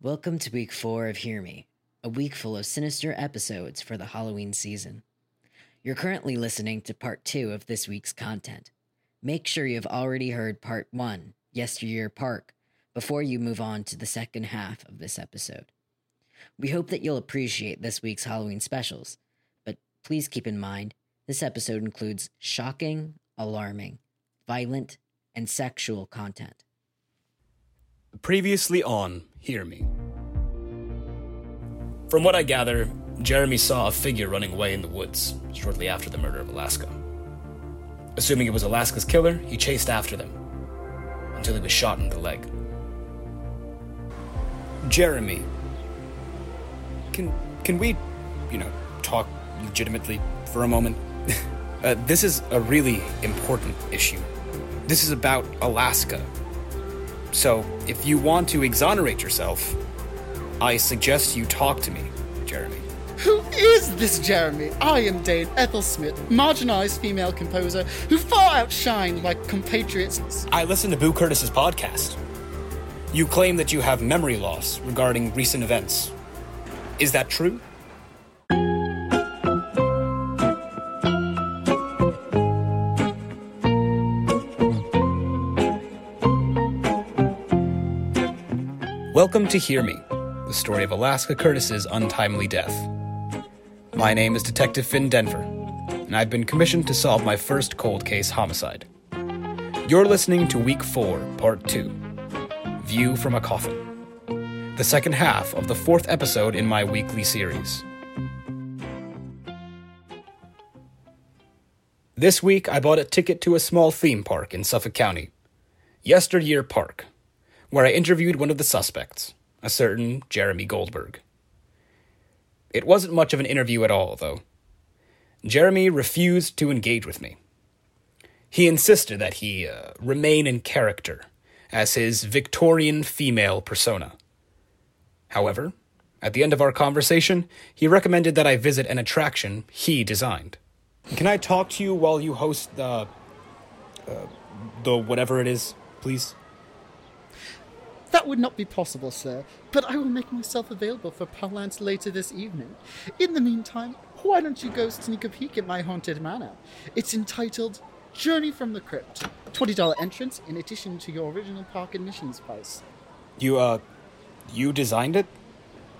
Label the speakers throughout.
Speaker 1: Welcome to week four of Hear Me, a week full of sinister episodes for the Halloween season. You're currently listening to part two of this week's content. Make sure you've already heard part one, Yesteryear Park, before you move on to the second half of this episode. We hope that you'll appreciate this week's Halloween specials, but please keep in mind this episode includes shocking, alarming, violent, and sexual content.
Speaker 2: Previously on Hear Me. From what I gather, Jeremy saw a figure running away in the woods shortly after the murder of Alaska. Assuming it was Alaska's killer, he chased after them until he was shot in the leg. Jeremy, can can we, you know, talk legitimately for a moment? uh, this is a really important issue. This is about Alaska. So, if you want to exonerate yourself, I suggest you talk to me, Jeremy.
Speaker 3: Who is this Jeremy? I am Dame Ethel Smyth, marginalised female composer who far outshined my compatriots.
Speaker 2: I listened to Boo Curtis's podcast. You claim that you have memory loss regarding recent events. Is that true? Welcome to Hear Me, the story of Alaska Curtis's untimely death. My name is Detective Finn Denver, and I've been commissioned to solve my first cold case homicide. You're listening to Week 4, Part 2 View from a Coffin, the second half of the fourth episode in my weekly series. This week, I bought a ticket to a small theme park in Suffolk County, Yesteryear Park, where I interviewed one of the suspects, a certain Jeremy Goldberg. It wasn't much of an interview at all, though. Jeremy refused to engage with me. He insisted that he uh, remain in character as his Victorian female persona. However, at the end of our conversation, he recommended that I visit an attraction he designed. Can I talk to you while you host the. Uh, the whatever it is, please?
Speaker 3: That would not be possible, sir, but I will make myself available for parlance later this evening. In the meantime, why don't you go sneak a peek at my haunted manor? It's entitled Journey from the Crypt. $20 entrance in addition to your original park admissions price.
Speaker 2: You, uh. You designed it?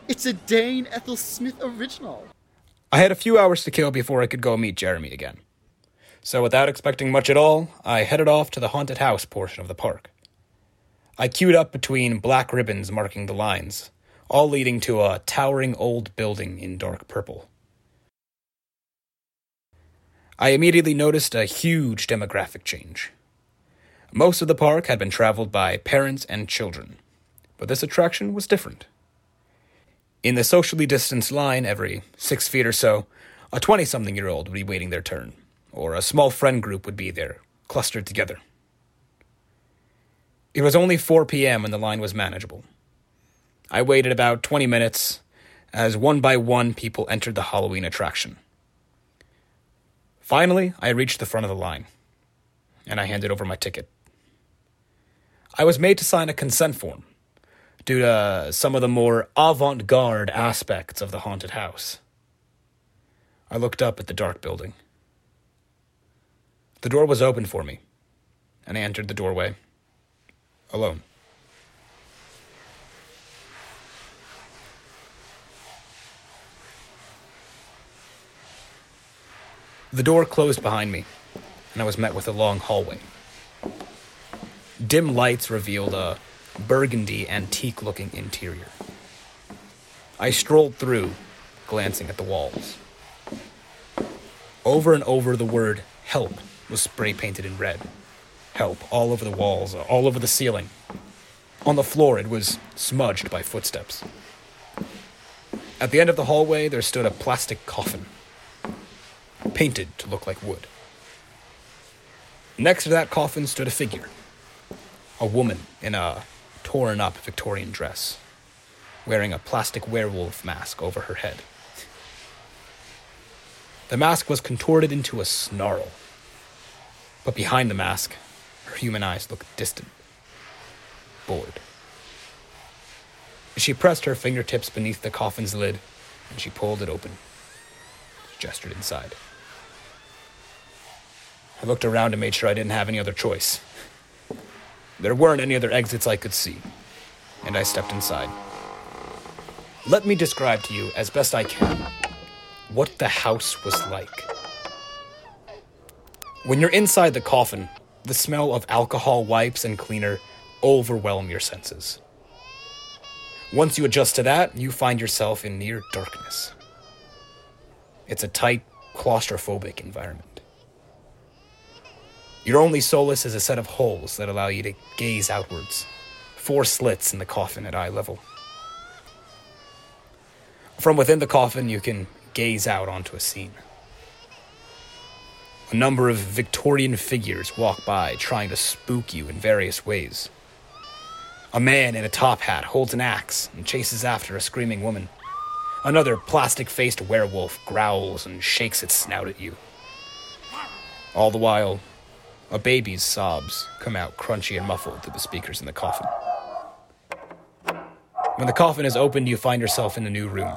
Speaker 3: It's a Dame Ethel Smyth original.
Speaker 2: I had a few hours to kill before I could go meet Jeremy again. So, without expecting much at all, I headed off to the haunted house portion of the park. I queued up between black ribbons marking the lines, all leading to a towering old building in dark purple. I immediately noticed a huge demographic change. Most of the park had been traveled by parents and children, but this attraction was different. In the socially distanced line, every six feet or so, a 20 something year old would be waiting their turn, or a small friend group would be there, clustered together. It was only 4 p.m. and the line was manageable. I waited about 20 minutes as one by one people entered the Halloween attraction. Finally, I reached the front of the line, and I handed over my ticket. I was made to sign a consent form due to some of the more avant garde aspects of the haunted house. I looked up at the dark building. The door was open for me, and I entered the doorway alone. The door closed behind me, and I was met with a long hallway. Dim lights revealed a burgundy, antique looking interior. I strolled through, glancing at the walls. Over and over, the word help was spray painted in red. Help all over the walls, all over the ceiling. On the floor, it was smudged by footsteps. At the end of the hallway, there stood a plastic coffin, painted to look like wood. Next to that coffin stood a figure a woman in a torn up Victorian dress, wearing a plastic werewolf mask over her head. The mask was contorted into a snarl, but behind the mask, her human eyes looked distant, bored. She pressed her fingertips beneath the coffin's lid and she pulled it open. She gestured inside. I looked around and made sure I didn't have any other choice. There weren't any other exits I could see, and I stepped inside. Let me describe to you, as best I can, what the house was like. When you're inside the coffin, the smell of alcohol wipes and cleaner overwhelm your senses. Once you adjust to that, you find yourself in near darkness. It's a tight, claustrophobic environment. Your only solace is a set of holes that allow you to gaze outwards, four slits in the coffin at eye level. From within the coffin, you can gaze out onto a scene. A number of Victorian figures walk by, trying to spook you in various ways. A man in a top hat holds an axe and chases after a screaming woman. Another plastic faced werewolf growls and shakes its snout at you. All the while, a baby's sobs come out crunchy and muffled through the speakers in the coffin. When the coffin is opened, you find yourself in a new room.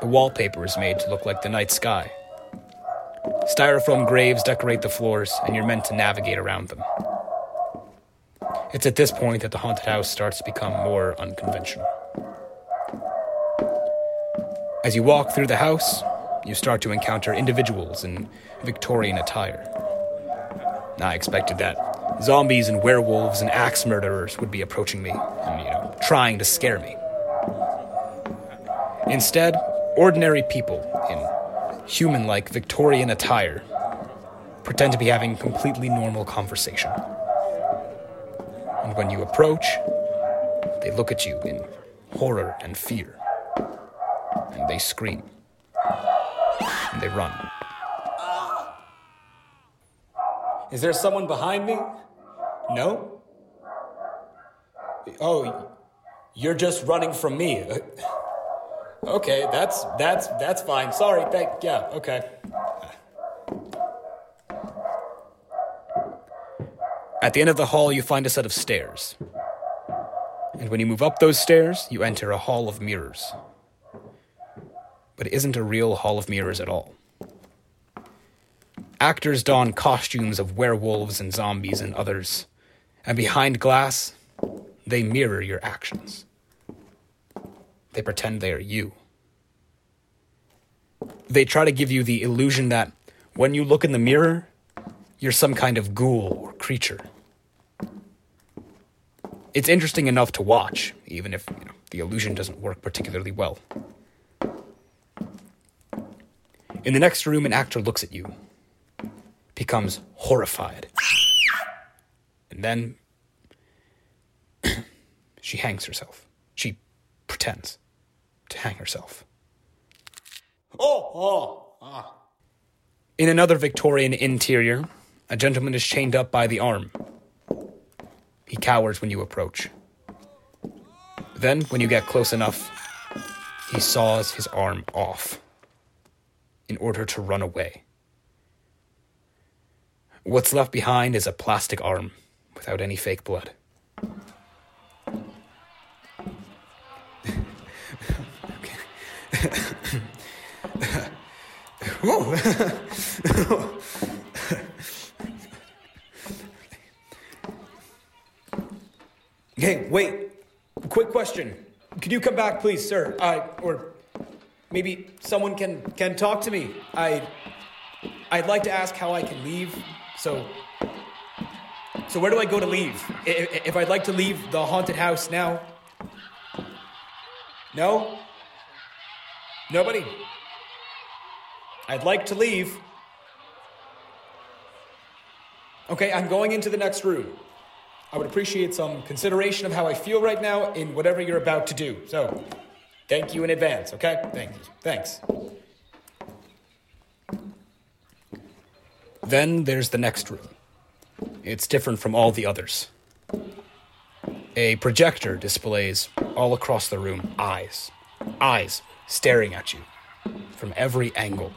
Speaker 2: The wallpaper is made to look like the night sky. Styrofoam graves decorate the floors, and you're meant to navigate around them. It's at this point that the haunted house starts to become more unconventional. As you walk through the house, you start to encounter individuals in Victorian attire. I expected that zombies and werewolves and axe murderers would be approaching me and, you know, trying to scare me. Instead, ordinary people in human like Victorian attire pretend to be having completely normal conversation. And when you approach, they look at you in horror and fear. And they scream. And they run. Is there someone behind me? No? Oh, you're just running from me. Okay, that's that's that's fine. Sorry. Thank yeah, okay. At the end of the hall, you find a set of stairs. And when you move up those stairs, you enter a hall of mirrors. But it isn't a real hall of mirrors at all. Actors don costumes of werewolves and zombies and others, and behind glass, they mirror your actions. They pretend they are you. They try to give you the illusion that when you look in the mirror, you're some kind of ghoul or creature. It's interesting enough to watch, even if you know, the illusion doesn't work particularly well. In the next room, an actor looks at you, becomes horrified, and then she hangs herself. She pretends to hang herself. Oh, oh, ah. In another Victorian interior, a gentleman is chained up by the arm. He cowers when you approach. Then, when you get close enough, he saws his arm off in order to run away. What's left behind is a plastic arm without any fake blood. hey, wait. Quick question. Could you come back, please, sir? I or maybe someone can can talk to me. I I'd like to ask how I can leave. So so where do I go to leave? I- If I'd like to leave the haunted house now. No? Nobody? I'd like to leave. Okay, I'm going into the next room. I would appreciate some consideration of how I feel right now in whatever you're about to do. So, thank you in advance, okay? Thank you. Thanks. Then there's the next room. It's different from all the others. A projector displays all across the room eyes. Eyes staring at you from every angle.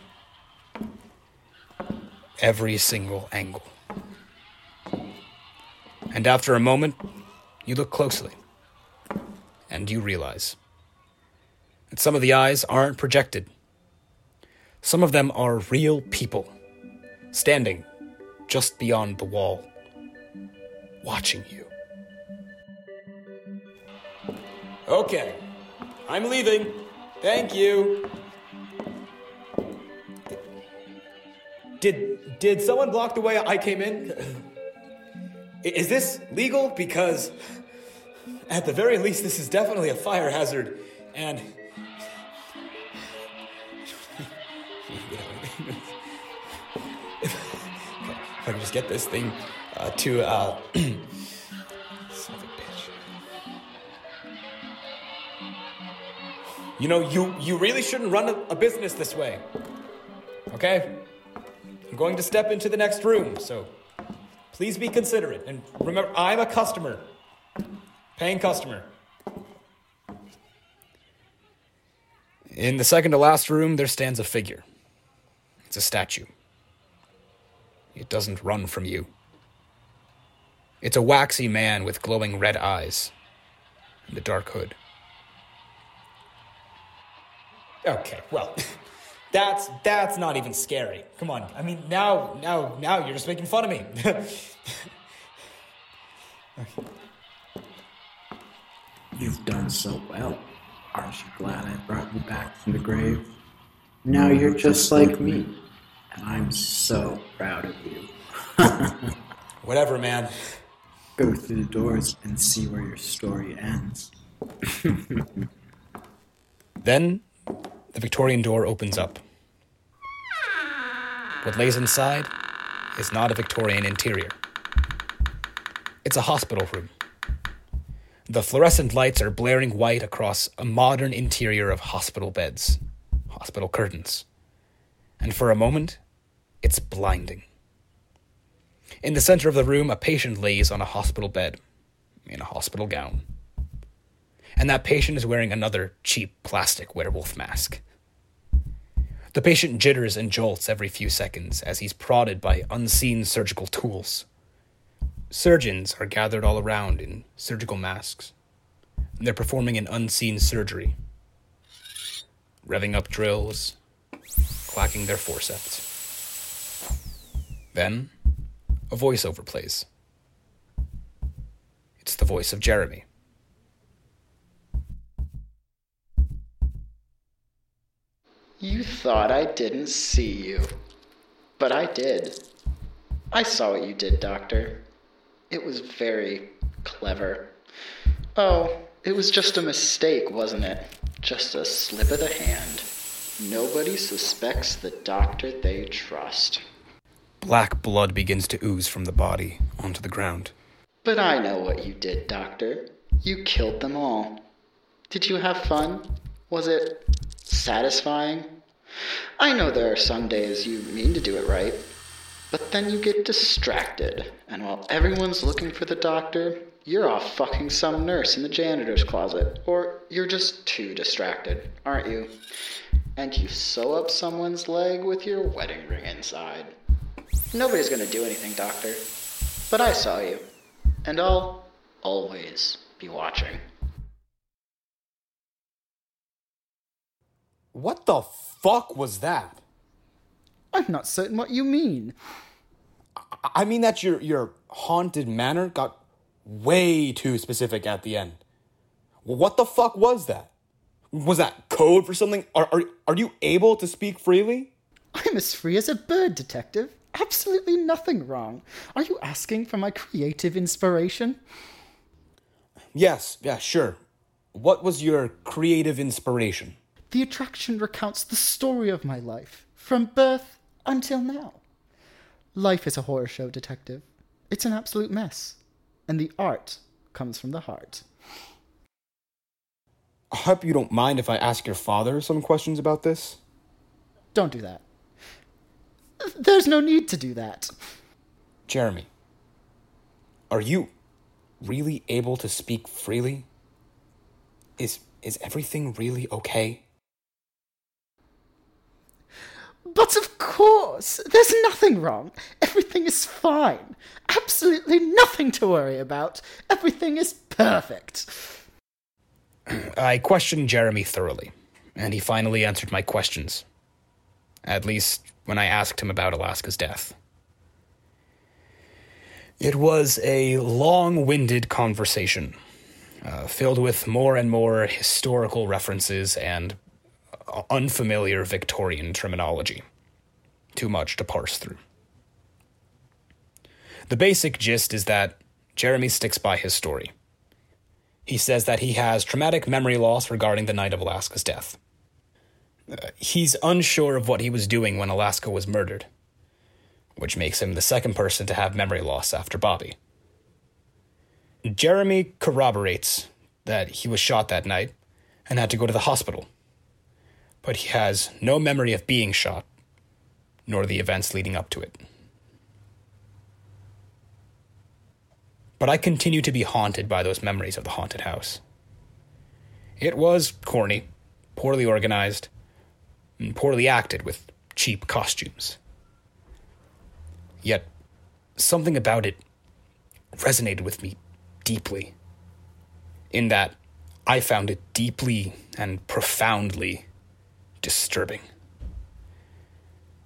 Speaker 2: Every single angle. And after a moment, you look closely. and you realize that some of the eyes aren't projected. Some of them are real people, standing just beyond the wall, watching you. Okay, I'm leaving. Thank you. Did did someone block the way I came in? Is this legal? Because at the very least, this is definitely a fire hazard, and. if I can just get this thing uh, to. Uh. You know, you, you really shouldn't run a, a business this way. Okay? I'm going to step into the next room, so please be considerate. And remember, I'm a customer, paying customer. In the second to last room, there stands a figure. It's a statue. It doesn't run from you. It's a waxy man with glowing red eyes and a dark hood. Okay, well, that's that's not even scary. Come on. I mean, now now now you're just making fun of me.
Speaker 4: You've done so well. Aren't you glad I brought you back from the grave? Now you're just like me, and I'm so proud of you.
Speaker 2: Whatever, man.
Speaker 4: Go through the doors and see where your story ends.
Speaker 2: Then the Victorian door opens up. What lays inside is not a Victorian interior. It's a hospital room. The fluorescent lights are blaring white across a modern interior of hospital beds, hospital curtains. And for a moment, it's blinding. In the center of the room, a patient lays on a hospital bed, in a hospital gown. And that patient is wearing another cheap plastic werewolf mask. The patient jitters and jolts every few seconds as he's prodded by unseen surgical tools. Surgeons are gathered all around in surgical masks. They're performing an unseen surgery, revving up drills, clacking their forceps. Then, a voiceover plays. It's the voice of Jeremy.
Speaker 3: You thought I didn't see you. But I did. I saw what you did, Doctor. It was very clever. Oh, it was just a mistake, wasn't it? Just a slip of the hand. Nobody suspects the doctor they trust.
Speaker 2: Black blood begins to ooze from the body onto the ground.
Speaker 3: But I know what you did, Doctor. You killed them all. Did you have fun? Was it satisfying? I know there are some days you mean to do it right, but then you get distracted, and while everyone's looking for the doctor, you're off fucking some nurse in the janitor's closet, or you're just too distracted, aren't you? And you sew up someone's leg with your wedding ring inside. Nobody's gonna do anything, Doctor. But I saw you, and I'll always be watching.
Speaker 2: What the fuck was that?
Speaker 3: I'm not certain what you mean.
Speaker 2: I mean that your your haunted manor got way too specific at the end. What the fuck was that? Was that code for something? Are are, are you able to speak freely?
Speaker 3: I'm as free as a bird, Detective. Absolutely nothing wrong. Are you asking for my creative inspiration?
Speaker 2: Yes, yeah, sure. What was your creative inspiration?
Speaker 3: The attraction recounts the story of my life, from birth until now. Life is a horror show, Detective. It's an absolute mess. And the art comes from the heart.
Speaker 2: I hope you don't mind if I ask your father some questions about this.
Speaker 3: Don't do that. There's no need to do that.
Speaker 2: Jeremy, are you really able to speak freely? Is is everything really okay?
Speaker 3: But of course, there's nothing wrong. Everything is fine. Absolutely nothing to worry about. Everything is perfect.
Speaker 2: I questioned Jeremy thoroughly, and he finally answered my questions. At least when I asked him about Alaska's death. It was a long winded conversation, uh, filled with more and more historical references and unfamiliar Victorian terminology. Too much to parse through. The basic gist is that Jeremy sticks by his story. He says that he has traumatic memory loss regarding the night of Alaska's death. Uh, he's unsure of what he was doing when Alaska was murdered, which makes him the second person to have memory loss after Bobby. Jeremy corroborates that he was shot that night and had to go to the hospital, but he has no memory of being shot, nor the events leading up to it. But I continue to be haunted by those memories of the haunted house. It was corny, poorly organized, and poorly acted with cheap costumes. Yet, something about it resonated with me deeply, in that I found it deeply and profoundly disturbing.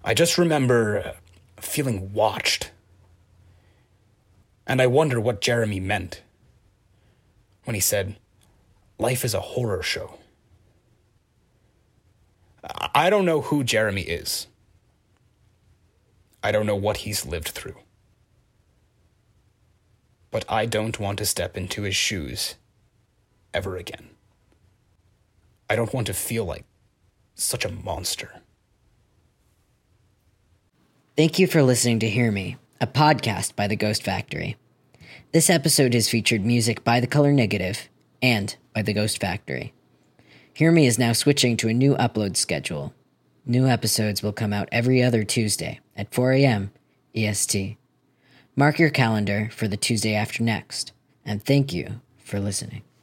Speaker 2: I just remember feeling watched. And I wonder what Jeremy meant when he said, Life is a horror show. I don't know who Jeremy is. I don't know what he's lived through. But I don't want to step into his shoes ever again. I don't want to feel like such a monster.
Speaker 1: Thank you for listening to Hear Me, a podcast by The Ghost Factory. This episode has featured music by The Color Negative and by The Ghost Factory. Hear Me is now switching to a new upload schedule. New episodes will come out every other Tuesday at 4 a.m. EST. Mark your calendar for the Tuesday after next, and thank you for listening.